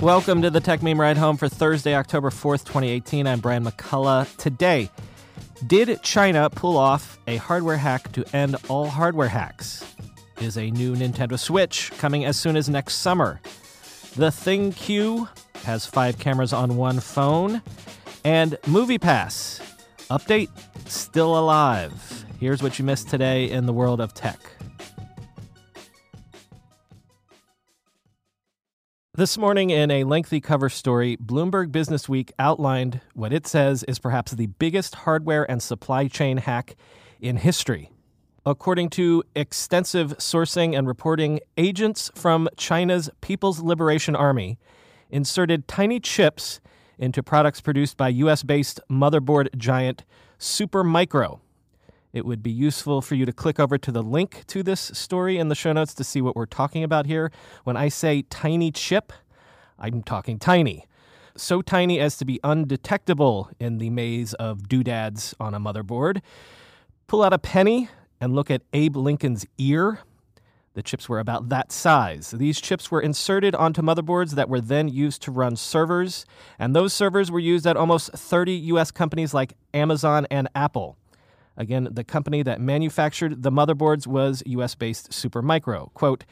Welcome to the Techmeme Ride Home for Thursday, October 4th, 2018. I'm Brian McCullough. Today, did China pull off a hardware hack to end all hardware hacks? Is a new Nintendo Switch coming as soon as next summer? The ThinQ has five cameras on one phone. And MoviePass update still alive. Here's what you missed today in the world of tech. This morning, in a lengthy cover story, Bloomberg Businessweek outlined what it says is perhaps the biggest hardware and supply chain hack in history. According to extensive sourcing and reporting, agents from China's People's Liberation Army inserted tiny chips into products produced by US based motherboard giant Supermicro. It would be useful for you to click over to the link to this story in the show notes to see what we're talking about here. When I say tiny chip, I'm talking tiny. So tiny as to be undetectable in the maze of doodads on a motherboard. Pull out a penny and look at Abe Lincoln's ear. The chips were about that size. These chips were inserted onto motherboards that were then used to run servers, and those servers were used at almost 30 US companies like Amazon and Apple. Again, the company that manufactured the motherboards was US based Supermicro. Quote,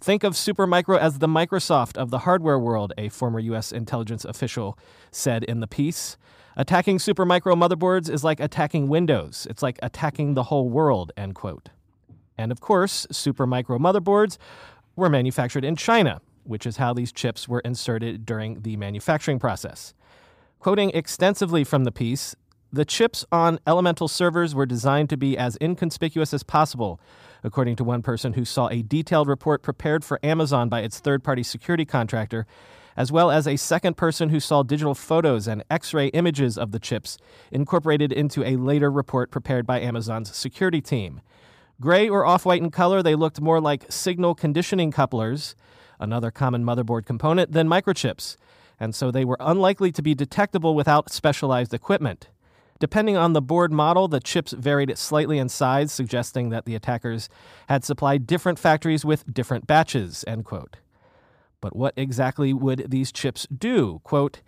Think of Supermicro as the Microsoft of the hardware world, a former U.S. intelligence official said in the piece. Attacking Supermicro motherboards is like attacking Windows. It's like attacking the whole world, end quote. And of course, Supermicro motherboards were manufactured in China, which is how these chips were inserted during the manufacturing process. Quoting extensively from the piece, the chips on Elemental servers were designed to be as inconspicuous as possible, according to one person who saw a detailed report prepared for Amazon by its third party security contractor, as well as a second person who saw digital photos and X ray images of the chips incorporated into a later report prepared by Amazon's security team. Gray or off white in color, they looked more like signal conditioning couplers, another common motherboard component, than microchips, and so they were unlikely to be detectable without specialized equipment. Depending on the board model, the chips varied slightly in size, suggesting that the attackers had supplied different factories with different batches, end quote. But what exactly would these chips do? Quote,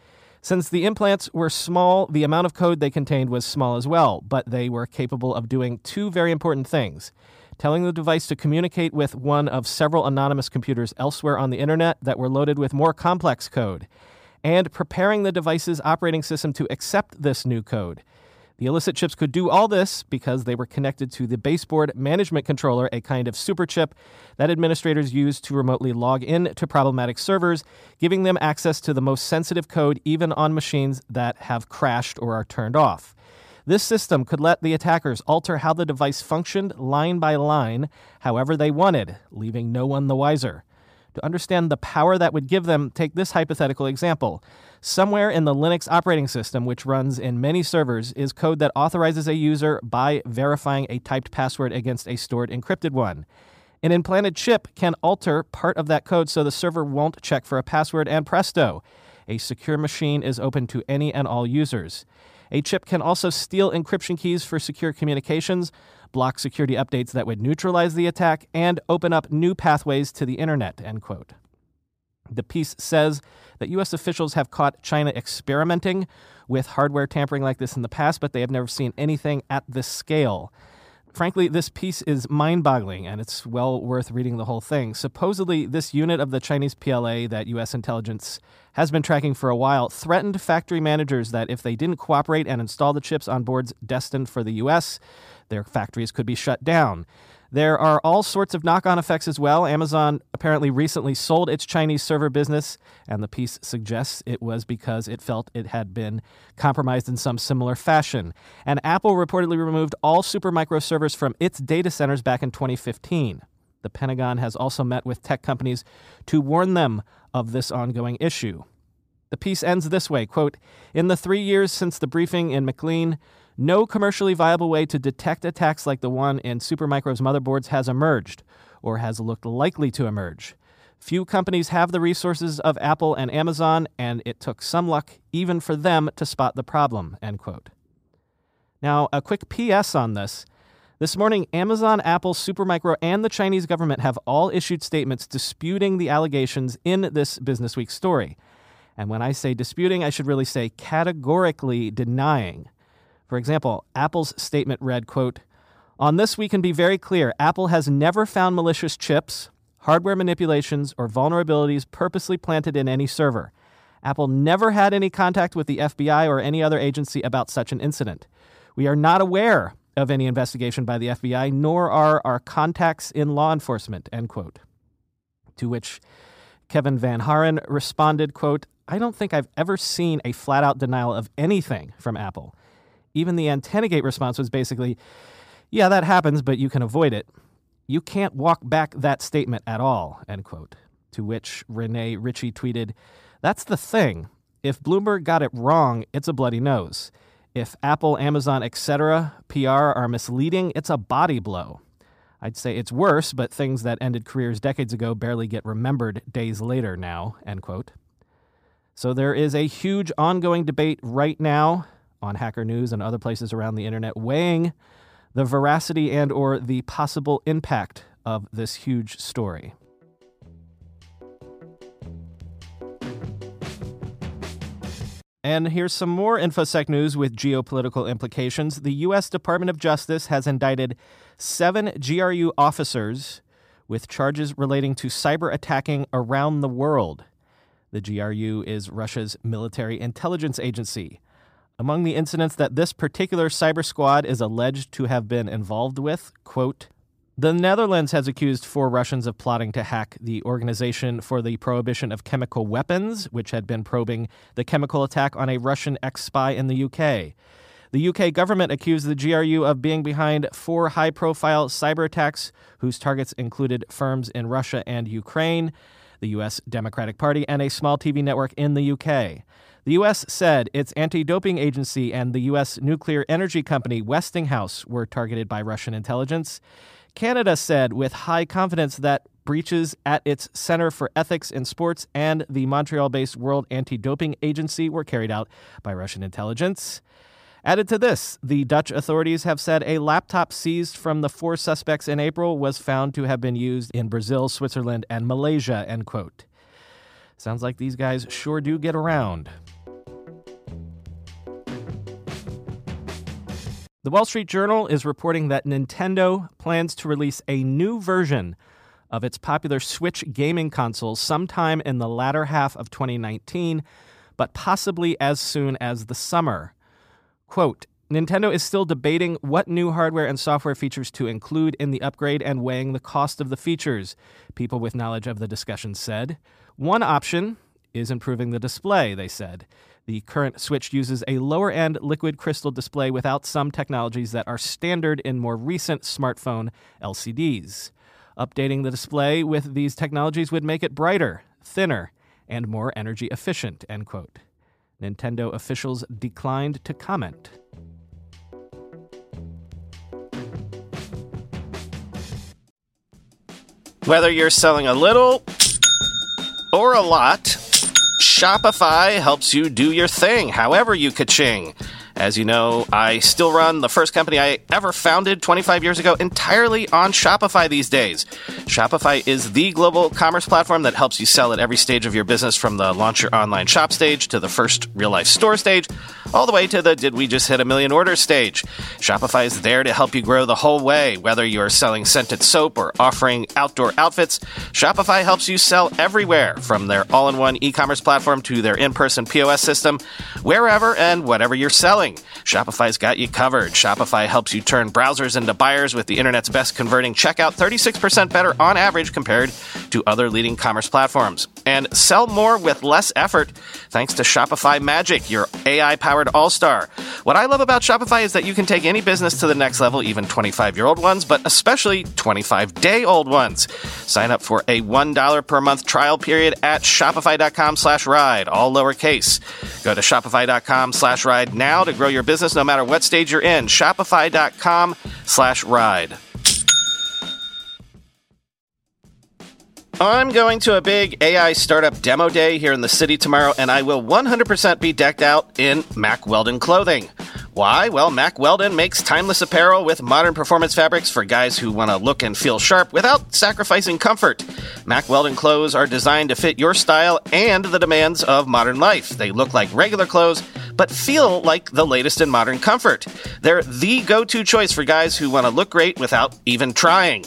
since the implants were small, the amount of code they contained was small as well, but they were capable of doing two very important things telling the device to communicate with one of several anonymous computers elsewhere on the internet that were loaded with more complex code, and preparing the device's operating system to accept this new code. The illicit chips could do all this because they were connected to the baseboard management controller, a kind of super chip that administrators use to remotely log in to problematic servers, giving them access to the most sensitive code even on machines that have crashed or are turned off. This system could let the attackers alter how the device functioned line by line, however they wanted, leaving no one the wiser. To understand the power that would give them, take this hypothetical example. Somewhere in the Linux operating system, which runs in many servers, is code that authorizes a user by verifying a typed password against a stored encrypted one. An implanted chip can alter part of that code so the server won't check for a password, and presto, a secure machine is open to any and all users. A chip can also steal encryption keys for secure communications, block security updates that would neutralize the attack, and open up new pathways to the internet, end quote. The piece says that U.S. officials have caught China experimenting with hardware tampering like this in the past, but they have never seen anything at this scale. Frankly, this piece is mind boggling and it's well worth reading the whole thing. Supposedly, this unit of the Chinese PLA that U.S. intelligence has been tracking for a while threatened factory managers that if they didn't cooperate and install the chips on boards destined for the U.S., their factories could be shut down. There are all sorts of knock on effects as well. Amazon apparently recently sold its Chinese server business, and the piece suggests it was because it felt it had been compromised in some similar fashion. And Apple reportedly removed all Supermicro servers from its data centers back in 2015. The Pentagon has also met with tech companies to warn them of this ongoing issue. The piece ends this way quote, In the three years since the briefing in McLean, no commercially viable way to detect attacks like the one in Supermicro's motherboards has emerged or has looked likely to emerge. Few companies have the resources of Apple and Amazon, and it took some luck even for them to spot the problem. End quote. Now, a quick PS on this. This morning, Amazon, Apple, Supermicro, and the Chinese government have all issued statements disputing the allegations in this Business Week story. And when I say disputing, I should really say categorically denying. For example, Apple's statement read, quote, On this we can be very clear, Apple has never found malicious chips, hardware manipulations, or vulnerabilities purposely planted in any server. Apple never had any contact with the FBI or any other agency about such an incident. We are not aware of any investigation by the FBI, nor are our contacts in law enforcement, end quote. To which Kevin Van Haren responded, quote, I don't think I've ever seen a flat out denial of anything from Apple. Even the AntennaGate response was basically, yeah, that happens, but you can avoid it. You can't walk back that statement at all, end quote. To which Rene Ritchie tweeted, That's the thing. If Bloomberg got it wrong, it's a bloody nose. If Apple, Amazon, etc. PR are misleading, it's a body blow. I'd say it's worse, but things that ended careers decades ago barely get remembered days later now, end quote. So there is a huge ongoing debate right now on Hacker News and other places around the internet weighing the veracity and or the possible impact of this huge story. And here's some more InfoSec news with geopolitical implications. The U.S. Department of Justice has indicted seven GRU officers with charges relating to cyber attacking around the world. The GRU is Russia's military intelligence agency. Among the incidents that this particular cyber squad is alleged to have been involved with, quote, the Netherlands has accused four Russians of plotting to hack the Organization for the Prohibition of Chemical Weapons, which had been probing the chemical attack on a Russian ex spy in the UK. The UK government accused the GRU of being behind four high profile cyber attacks whose targets included firms in Russia and Ukraine, the US Democratic Party, and a small TV network in the UK. The U.S. said its anti doping agency and the U.S. nuclear energy company Westinghouse were targeted by Russian intelligence. Canada said with high confidence that breaches at its Center for Ethics in Sports and the Montreal based World Anti Doping Agency were carried out by Russian intelligence. Added to this, the Dutch authorities have said a laptop seized from the four suspects in April was found to have been used in Brazil, Switzerland, and Malaysia, end quote. Sounds like these guys sure do get around. The Wall Street Journal is reporting that Nintendo plans to release a new version of its popular Switch gaming console sometime in the latter half of 2019, but possibly as soon as the summer. Quote, Nintendo is still debating what new hardware and software features to include in the upgrade and weighing the cost of the features, people with knowledge of the discussion said. One option is improving the display, they said. The current Switch uses a lower end liquid crystal display without some technologies that are standard in more recent smartphone LCDs. Updating the display with these technologies would make it brighter, thinner, and more energy efficient, end quote. Nintendo officials declined to comment. Whether you're selling a little or a lot, Shopify helps you do your thing, however you ka-ching. As you know, I still run the first company I ever founded 25 years ago entirely on Shopify these days. Shopify is the global commerce platform that helps you sell at every stage of your business from the launch your online shop stage to the first real life store stage, all the way to the did we just hit a million Order stage. Shopify is there to help you grow the whole way, whether you're selling scented soap or offering outdoor outfits. Shopify helps you sell everywhere from their all in one e commerce platform to their in person POS system, wherever and whatever you're selling. Shopify's got you covered. Shopify helps you turn browsers into buyers with the internet's best converting checkout, 36% better on average compared to other leading commerce platforms. And sell more with less effort thanks to Shopify Magic, your AI powered all star. What I love about Shopify is that you can take any business to the next level, even 25 year old ones, but especially 25 day old ones. Sign up for a $1 per month trial period at shopify.com slash ride, all lowercase. Go to shopify.com slash ride now to grow your business no matter what stage you're in. Shopify.com slash ride. I'm going to a big AI startup demo day here in the city tomorrow, and I will 100% be decked out in Mack Weldon clothing. Why? Well, Mack Weldon makes timeless apparel with modern performance fabrics for guys who want to look and feel sharp without sacrificing comfort. Mack Weldon clothes are designed to fit your style and the demands of modern life. They look like regular clothes, but feel like the latest in modern comfort. They're the go to choice for guys who want to look great without even trying.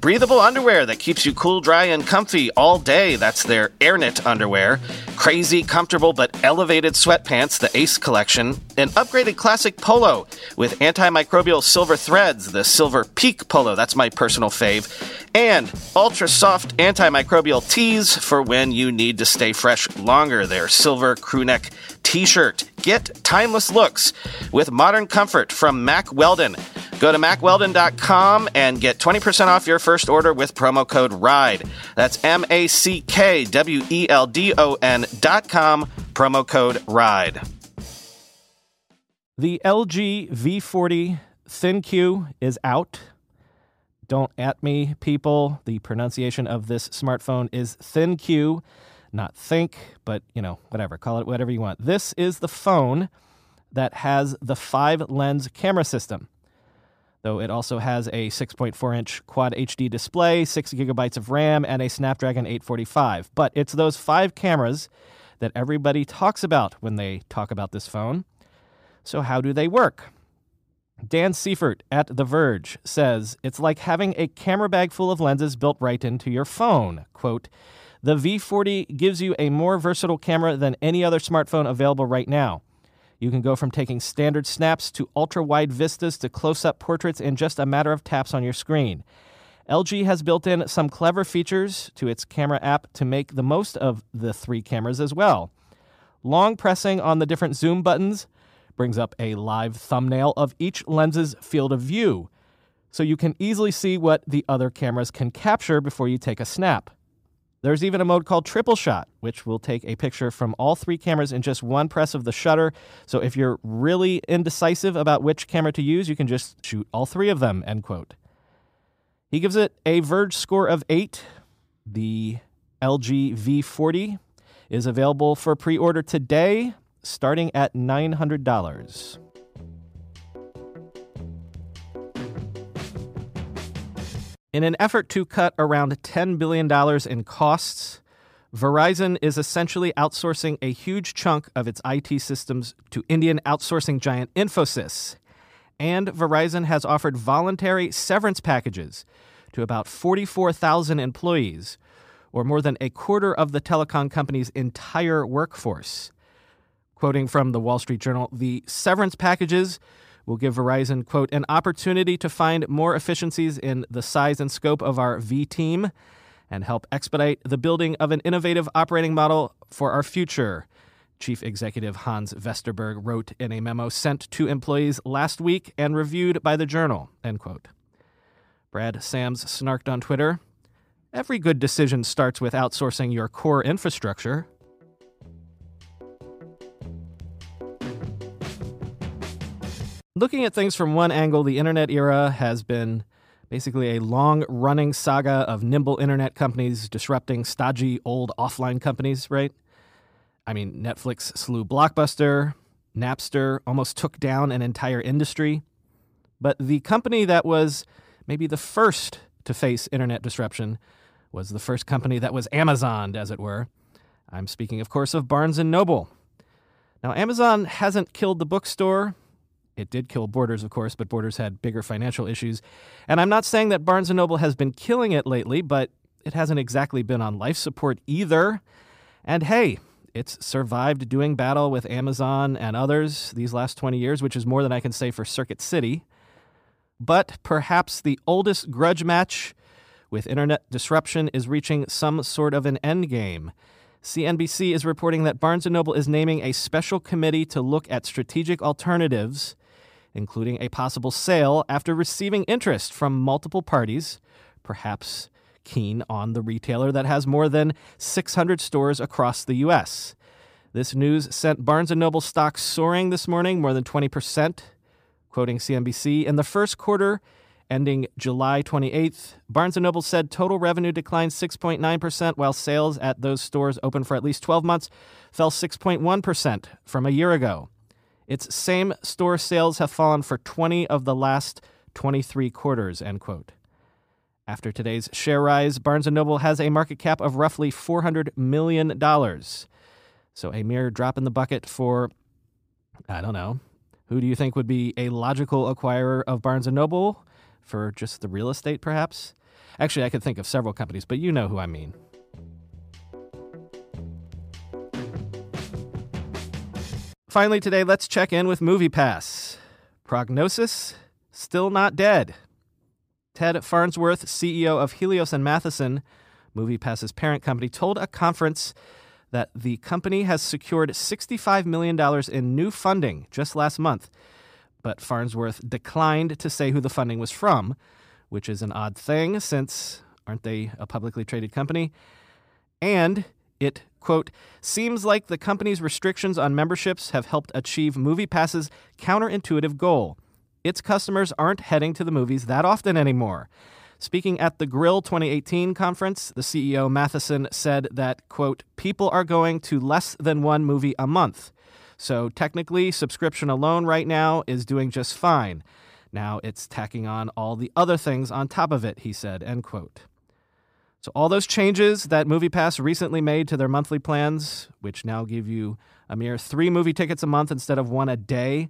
Breathable underwear that keeps you cool, dry, and comfy all day. That's their AirKnit underwear. Crazy, comfortable, but elevated sweatpants, the Ace collection. An upgraded classic polo with antimicrobial silver threads, the Silver Peak polo. That's my personal fave. And ultra soft antimicrobial tees for when you need to stay fresh longer. Their silver crewneck t shirt. Get timeless looks with modern comfort from Mack Weldon. Go to mackweldon.com and get 20% off your first order with promo code RIDE. That's M A C K W E L D O N.com, promo code RIDE. The LG V40 ThinQ is out. Don't at me, people. The pronunciation of this smartphone is ThinQ, not think, but you know, whatever. Call it whatever you want. This is the phone that has the five lens camera system. Though it also has a 6.4 inch quad HD display, 6 gigabytes of RAM, and a Snapdragon 845. But it's those five cameras that everybody talks about when they talk about this phone. So, how do they work? Dan Seifert at The Verge says it's like having a camera bag full of lenses built right into your phone. Quote, the V40 gives you a more versatile camera than any other smartphone available right now. You can go from taking standard snaps to ultra wide vistas to close up portraits in just a matter of taps on your screen. LG has built in some clever features to its camera app to make the most of the three cameras as well. Long pressing on the different zoom buttons brings up a live thumbnail of each lens's field of view, so you can easily see what the other cameras can capture before you take a snap. There's even a mode called triple shot, which will take a picture from all three cameras in just one press of the shutter. So if you're really indecisive about which camera to use, you can just shoot all three of them, end quote. He gives it a Verge score of 8. The LG V40 is available for pre order today, starting at $900. In an effort to cut around $10 billion in costs, Verizon is essentially outsourcing a huge chunk of its IT systems to Indian outsourcing giant Infosys. And Verizon has offered voluntary severance packages to about 44,000 employees, or more than a quarter of the telecom company's entire workforce. Quoting from the Wall Street Journal, the severance packages will give Verizon, quote, an opportunity to find more efficiencies in the size and scope of our V team and help expedite the building of an innovative operating model for our future. Chief Executive Hans Vestberg wrote in a memo sent to employees last week and reviewed by the Journal. End quote. Brad Sams snarked on Twitter Every good decision starts with outsourcing your core infrastructure. Looking at things from one angle, the internet era has been basically a long running saga of nimble internet companies disrupting stodgy old offline companies, right? I mean, Netflix slew Blockbuster, Napster almost took down an entire industry. But the company that was maybe the first to face internet disruption was the first company that was Amazoned, as it were. I'm speaking, of course, of Barnes and Noble. Now, Amazon hasn't killed the bookstore, it did kill Borders, of course, but Borders had bigger financial issues. And I'm not saying that Barnes & Noble has been killing it lately, but it hasn't exactly been on life support either. And hey, it's survived doing battle with Amazon and others these last 20 years, which is more than I can say for Circuit City. But perhaps the oldest grudge match with internet disruption is reaching some sort of an endgame. CNBC is reporting that Barnes & Noble is naming a special committee to look at strategic alternatives, including a possible sale after receiving interest from multiple parties, perhaps keen on the retailer that has more than 600 stores across the US. This news sent Barnes & Noble stock soaring this morning more than 20%, quoting CNBC, in the first quarter ending July 28th, Barnes & Noble said total revenue declined 6.9% while sales at those stores open for at least 12 months fell 6.1% from a year ago. Its same store sales have fallen for 20 of the last 23 quarters, end quote. After today's share rise, Barnes & Noble has a market cap of roughly $400 million. So a mere drop in the bucket for, I don't know, who do you think would be a logical acquirer of Barnes & Noble? For just the real estate, perhaps? Actually, I could think of several companies, but you know who I mean. Finally, today, let's check in with MoviePass. Prognosis? Still not dead. Ted Farnsworth, CEO of Helios and Matheson, MoviePass's parent company, told a conference that the company has secured $65 million in new funding just last month. But Farnsworth declined to say who the funding was from, which is an odd thing since aren't they a publicly traded company? And it, quote, seems like the company's restrictions on memberships have helped achieve MoviePass's counterintuitive goal. Its customers aren't heading to the movies that often anymore. Speaking at the Grill 2018 conference, the CEO Matheson said that, quote, people are going to less than one movie a month. So technically, subscription alone right now is doing just fine. Now it's tacking on all the other things on top of it, he said, end quote. So all those changes that MoviePass recently made to their monthly plans, which now give you a mere three movie tickets a month instead of one a day,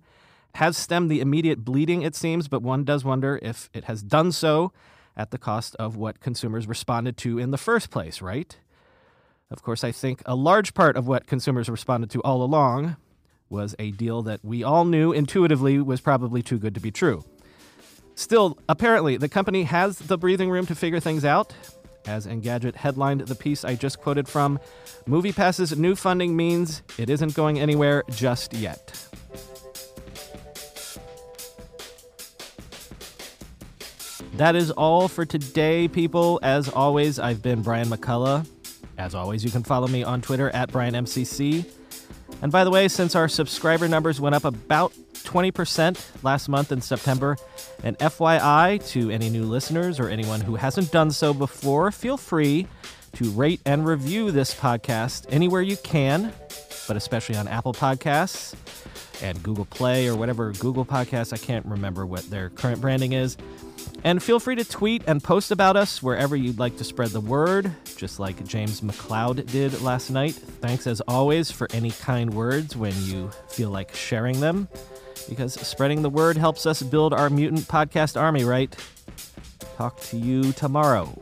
has stemmed the immediate bleeding, it seems, but one does wonder if it has done so at the cost of what consumers responded to in the first place, right? Of course, I think a large part of what consumers responded to all along was a deal that we all knew intuitively was probably too good to be true. Still, apparently, the company has the breathing room to figure things out. As Engadget headlined the piece I just quoted from, MoviePass's new funding means it isn't going anywhere just yet. That is all for today, people. As always, I've been Brian McCullough. As always, you can follow me on Twitter at BrianMCC. And by the way, since our subscriber numbers went up about 20% last month in September, And FYI to any new listeners or anyone who hasn't done so before, feel free to rate and review this podcast anywhere you can, but especially on Apple Podcasts and Google Play or whatever Google Podcasts. I can't remember what their current branding is. And feel free to tweet and post about us wherever you'd like to spread the word, just like James McLeod did last night. Thanks as always for any kind words when you feel like sharing them, because spreading the word helps us build our mutant podcast army, right? Talk to you tomorrow.